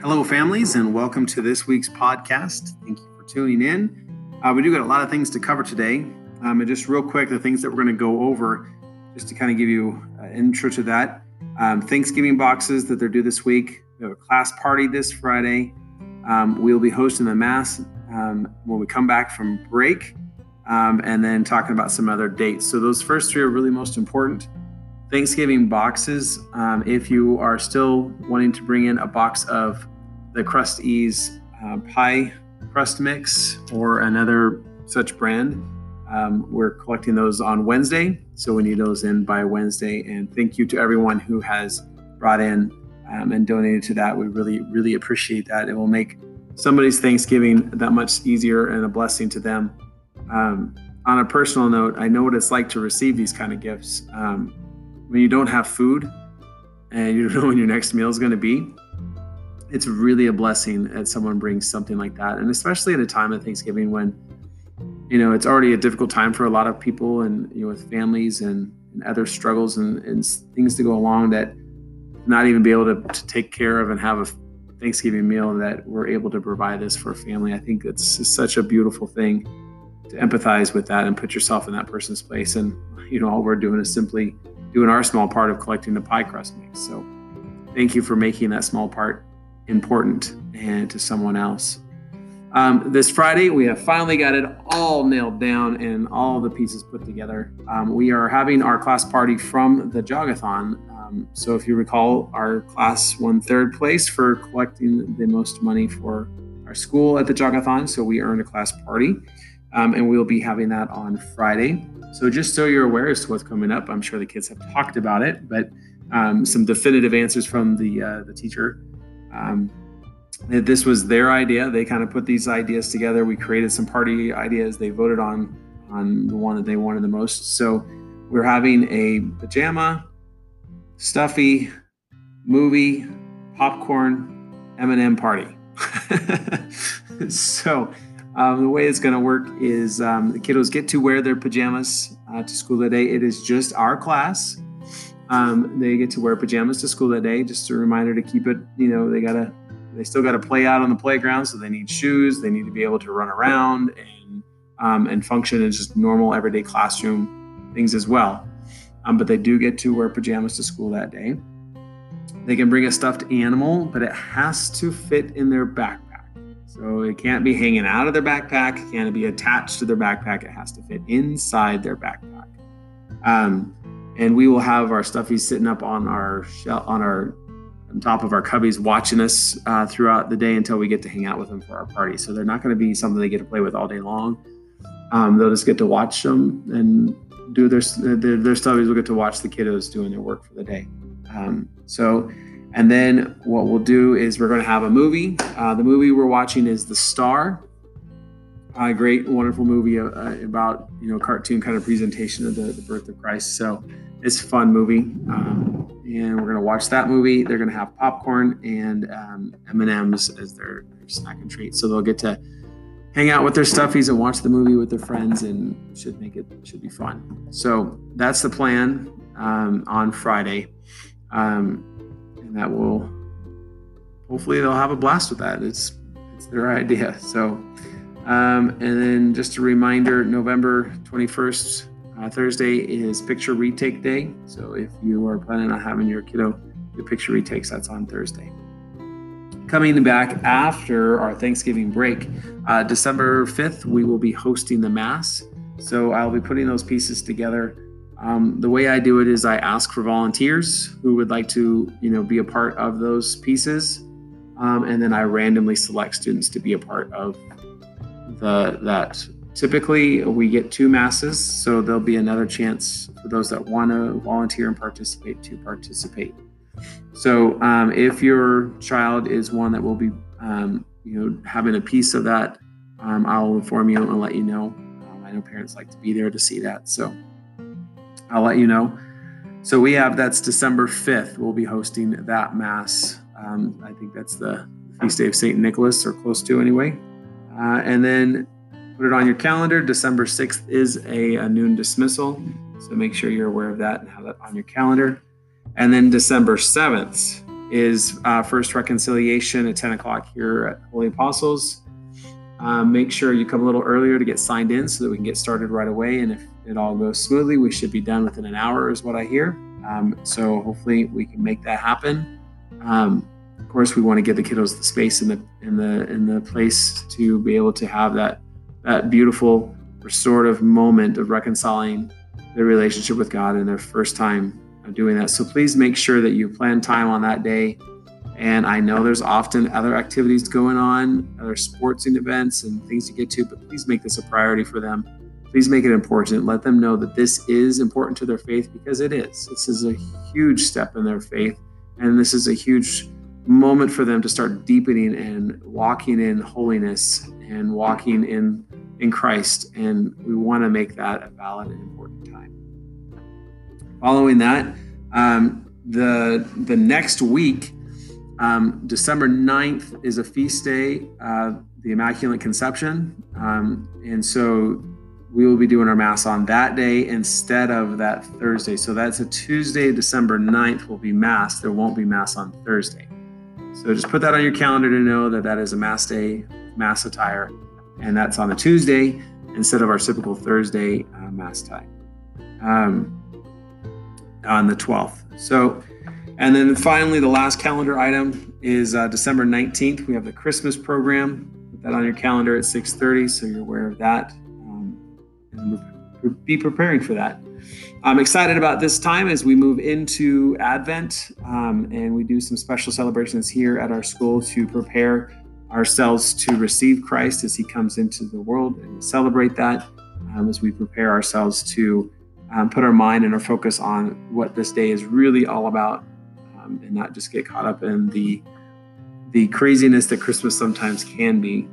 Hello, families, and welcome to this week's podcast. Thank you for tuning in. Uh, we do got a lot of things to cover today. Um, and just real quick, the things that we're going to go over, just to kind of give you an intro to that. Um, Thanksgiving boxes that they're due this week. We have a class party this Friday. Um, we'll be hosting the Mass um, when we come back from break, um, and then talking about some other dates. So, those first three are really most important. Thanksgiving boxes. Um, if you are still wanting to bring in a box of the Krusteaz uh, pie crust mix or another such brand, um, we're collecting those on Wednesday. So we need those in by Wednesday. And thank you to everyone who has brought in um, and donated to that. We really, really appreciate that. It will make somebody's Thanksgiving that much easier and a blessing to them. Um, on a personal note, I know what it's like to receive these kind of gifts. When you don't have food and you don't know when your next meal is going to be, it's really a blessing that someone brings something like that. And especially at a time of Thanksgiving when, you know, it's already a difficult time for a lot of people and, you know, with families and, and other struggles and, and things to go along that not even be able to, to take care of and have a Thanksgiving meal that we're able to provide this for a family. I think it's such a beautiful thing to empathize with that and put yourself in that person's place. And, you know, all we're doing is simply doing our small part of collecting the pie crust mix. So thank you for making that small part important and to someone else. Um, this Friday, we have finally got it all nailed down and all the pieces put together. Um, we are having our class party from the Jogathon. Um, so, if you recall, our class won third place for collecting the most money for our school at the Jogathon. So, we earned a class party, um, and we'll be having that on Friday. So, just so you're aware as to what's coming up, I'm sure the kids have talked about it, but um, some definitive answers from the uh, the teacher. Um, this was their idea. They kind of put these ideas together. We created some party ideas. They voted on on the one that they wanted the most. So we're having a pajama, stuffy, movie, popcorn, M&M party. so um, the way it's going to work is um, the kiddos get to wear their pajamas uh, to school that day. It is just our class. Um, they get to wear pajamas to school that day. Just a reminder to keep it. You know, they gotta, they still got to play out on the playground, so they need shoes. They need to be able to run around and um, and function in just normal everyday classroom things as well. Um, but they do get to wear pajamas to school that day. They can bring a stuffed animal, but it has to fit in their backpack. So it can't be hanging out of their backpack. It can't be attached to their backpack. It has to fit inside their backpack. Um, and we will have our stuffies sitting up on our shell on our on top of our cubbies watching us uh, throughout the day until we get to hang out with them for our party so they're not going to be something they get to play with all day long um, they'll just get to watch them and do their, their their stuffies will get to watch the kiddos doing their work for the day um, so and then what we'll do is we're going to have a movie. Uh, the movie we're watching is the star. A great wonderful movie uh, about you know cartoon kind of presentation of the, the birth of christ. So it's a fun movie, um, and we're gonna watch that movie. They're gonna have popcorn and um, M and M's as their, their snack and treat, so they'll get to hang out with their stuffies and watch the movie with their friends, and should make it should be fun. So that's the plan um, on Friday, um, and that will hopefully they'll have a blast with that. It's it's their idea. So, um, and then just a reminder: November twenty first uh, Thursday is picture retake day. So if you are planning on having your kiddo do picture retakes, that's on Thursday. Coming back after our Thanksgiving break, uh, December 5th, we will be hosting the Mass. So I'll be putting those pieces together. Um, the way I do it is I ask for volunteers who would like to, you know, be a part of those pieces, um, and then I randomly select students to be a part of the that Typically, we get two masses, so there'll be another chance for those that want to volunteer and participate to participate. So, um, if your child is one that will be, um, you know, having a piece of that, um, I'll inform you and let you know. Um, I know parents like to be there to see that, so I'll let you know. So we have that's December 5th. We'll be hosting that mass. Um, I think that's the feast day of Saint Nicholas, or close to anyway. Uh, and then Put it on your calendar. December 6th is a, a noon dismissal. So make sure you're aware of that and have that on your calendar. And then December 7th is uh, First Reconciliation at 10 o'clock here at Holy Apostles. Um, make sure you come a little earlier to get signed in so that we can get started right away. And if it all goes smoothly, we should be done within an hour, is what I hear. Um, so hopefully we can make that happen. Um, of course, we want to give the kiddos the space and the in the in the place to be able to have that that beautiful restorative moment of reconciling their relationship with God and their first time of doing that. So please make sure that you plan time on that day. And I know there's often other activities going on, other sportsing events and things to get to, but please make this a priority for them. Please make it important. Let them know that this is important to their faith because it is. This is a huge step in their faith. And this is a huge moment for them to start deepening and walking in holiness and walking in in Christ. And we want to make that a valid and important time. Following that, um, the the next week, um, December 9th is a feast day, uh, the Immaculate Conception. Um, and so we will be doing our Mass on that day instead of that Thursday. So that's a Tuesday, December 9th will be Mass. There won't be Mass on Thursday. So just put that on your calendar to know that that is a Mass day, Mass attire, and that's on a Tuesday instead of our typical Thursday uh, Mass time. Um, on the 12th. So, and then finally, the last calendar item is uh, December 19th. We have the Christmas program. Put that on your calendar at 6:30, so you're aware of that. And be preparing for that. I'm excited about this time as we move into Advent, um, and we do some special celebrations here at our school to prepare ourselves to receive Christ as He comes into the world, and celebrate that um, as we prepare ourselves to um, put our mind and our focus on what this day is really all about um, and not just get caught up in the the craziness that christmas sometimes can be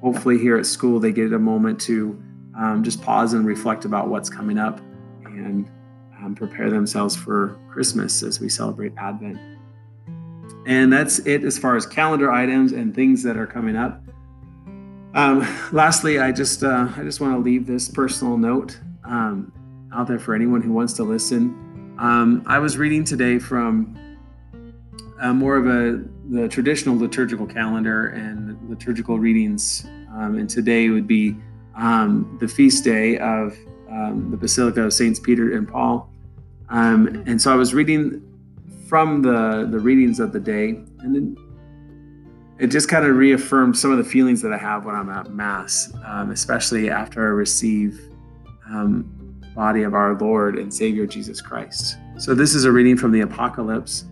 hopefully here at school they get a moment to um, just pause and reflect about what's coming up and um, prepare themselves for christmas as we celebrate advent and that's it as far as calendar items and things that are coming up um, lastly i just uh, i just want to leave this personal note um, out there for anyone who wants to listen. Um, I was reading today from uh, more of a the traditional liturgical calendar and liturgical readings, um, and today would be um, the feast day of um, the Basilica of Saints Peter and Paul. Um, and so I was reading from the the readings of the day, and then it just kind of reaffirmed some of the feelings that I have when I'm at Mass, um, especially after I receive um, body of our Lord and Savior Jesus Christ. So, this is a reading from the Apocalypse.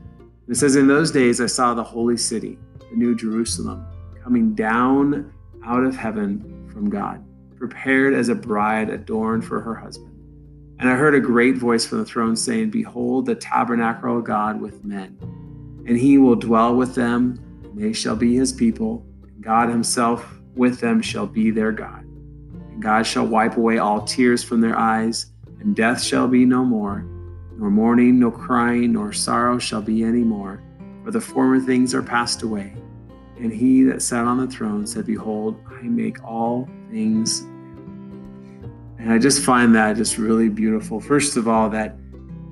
It says, In those days I saw the holy city, the new Jerusalem, coming down out of heaven from God, prepared as a bride adorned for her husband. And I heard a great voice from the throne saying, Behold, the tabernacle of God with men, and he will dwell with them, and they shall be his people, and God himself with them shall be their God. And God shall wipe away all tears from their eyes and death shall be no more, nor mourning, nor crying, nor sorrow shall be any more, for the former things are passed away. And he that sat on the throne said, Behold, I make all things new. And I just find that just really beautiful. First of all, that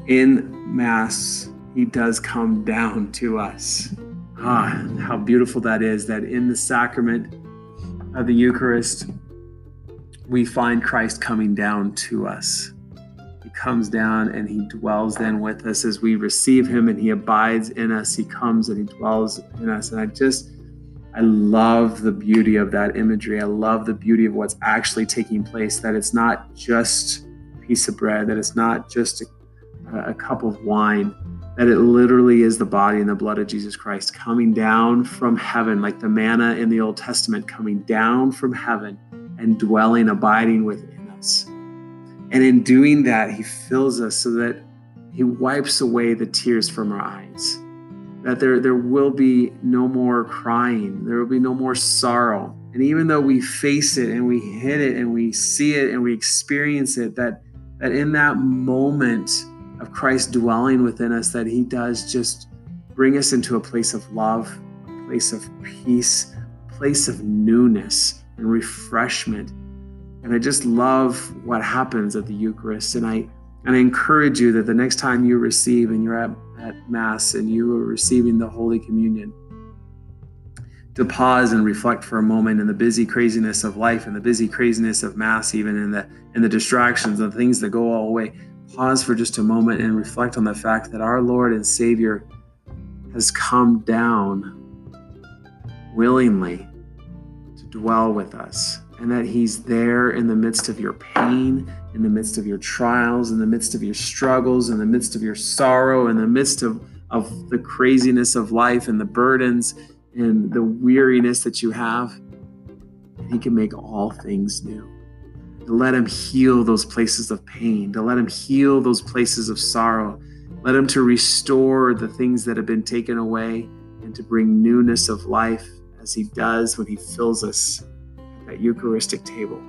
in Mass, he does come down to us. Ah, how beautiful that is that in the sacrament of the Eucharist, we find Christ coming down to us He comes down and he dwells then with us as we receive him and he abides in us. He comes and he dwells in us. And I just, I love the beauty of that imagery. I love the beauty of what's actually taking place, that it's not just a piece of bread, that it's not just a, a cup of wine, that it literally is the body and the blood of Jesus Christ coming down from heaven, like the manna in the Old Testament, coming down from heaven and dwelling, abiding within us. And in doing that, He fills us so that He wipes away the tears from our eyes. That there, there will be no more crying, there will be no more sorrow. And even though we face it and we hit it and we see it and we experience it, that, that in that moment of Christ dwelling within us, that He does just bring us into a place of love, a place of peace, a place of newness and refreshment and I just love what happens at the Eucharist. And I, And I encourage you that the next time you receive and you're at, at Mass and you are receiving the Holy Communion, to pause and reflect for a moment in the busy craziness of life and the busy craziness of Mass, even in the in the distractions and things that go all away. Pause for just a moment and reflect on the fact that our Lord and Savior has come down willingly to dwell with us and that He's there in the midst of your pain, in the midst of your trials, in the midst of your struggles, in the midst of your sorrow, in the midst of, of the craziness of life and the burdens and the weariness that you have. And He can make all things new. To let Him heal those places of pain, to let Him heal those places of sorrow, let Him to restore the things that have been taken away and to bring newness of life as He does when He fills us that Eucharistic table.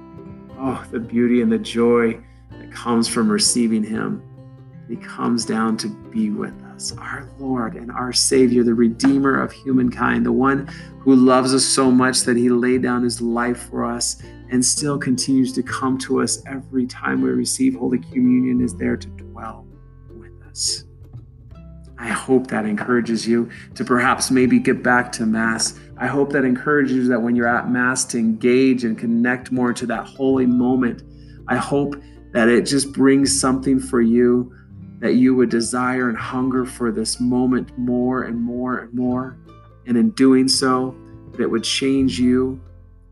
Oh, the beauty and the joy that comes from receiving Him. He comes down to be with us, our Lord and our Savior, the Redeemer of humankind, the one who loves us so much that He laid down His life for us and still continues to come to us every time we receive Holy Communion, is there to dwell with us. I hope that encourages you to perhaps maybe get back to Mass I hope that encourages that when you're at Mass to engage and connect more to that holy moment. I hope that it just brings something for you that you would desire and hunger for this moment more and more and more. And in doing so, that it would change you.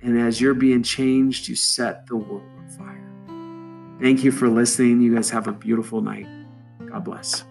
And as you're being changed, you set the world on fire. Thank you for listening. You guys have a beautiful night. God bless.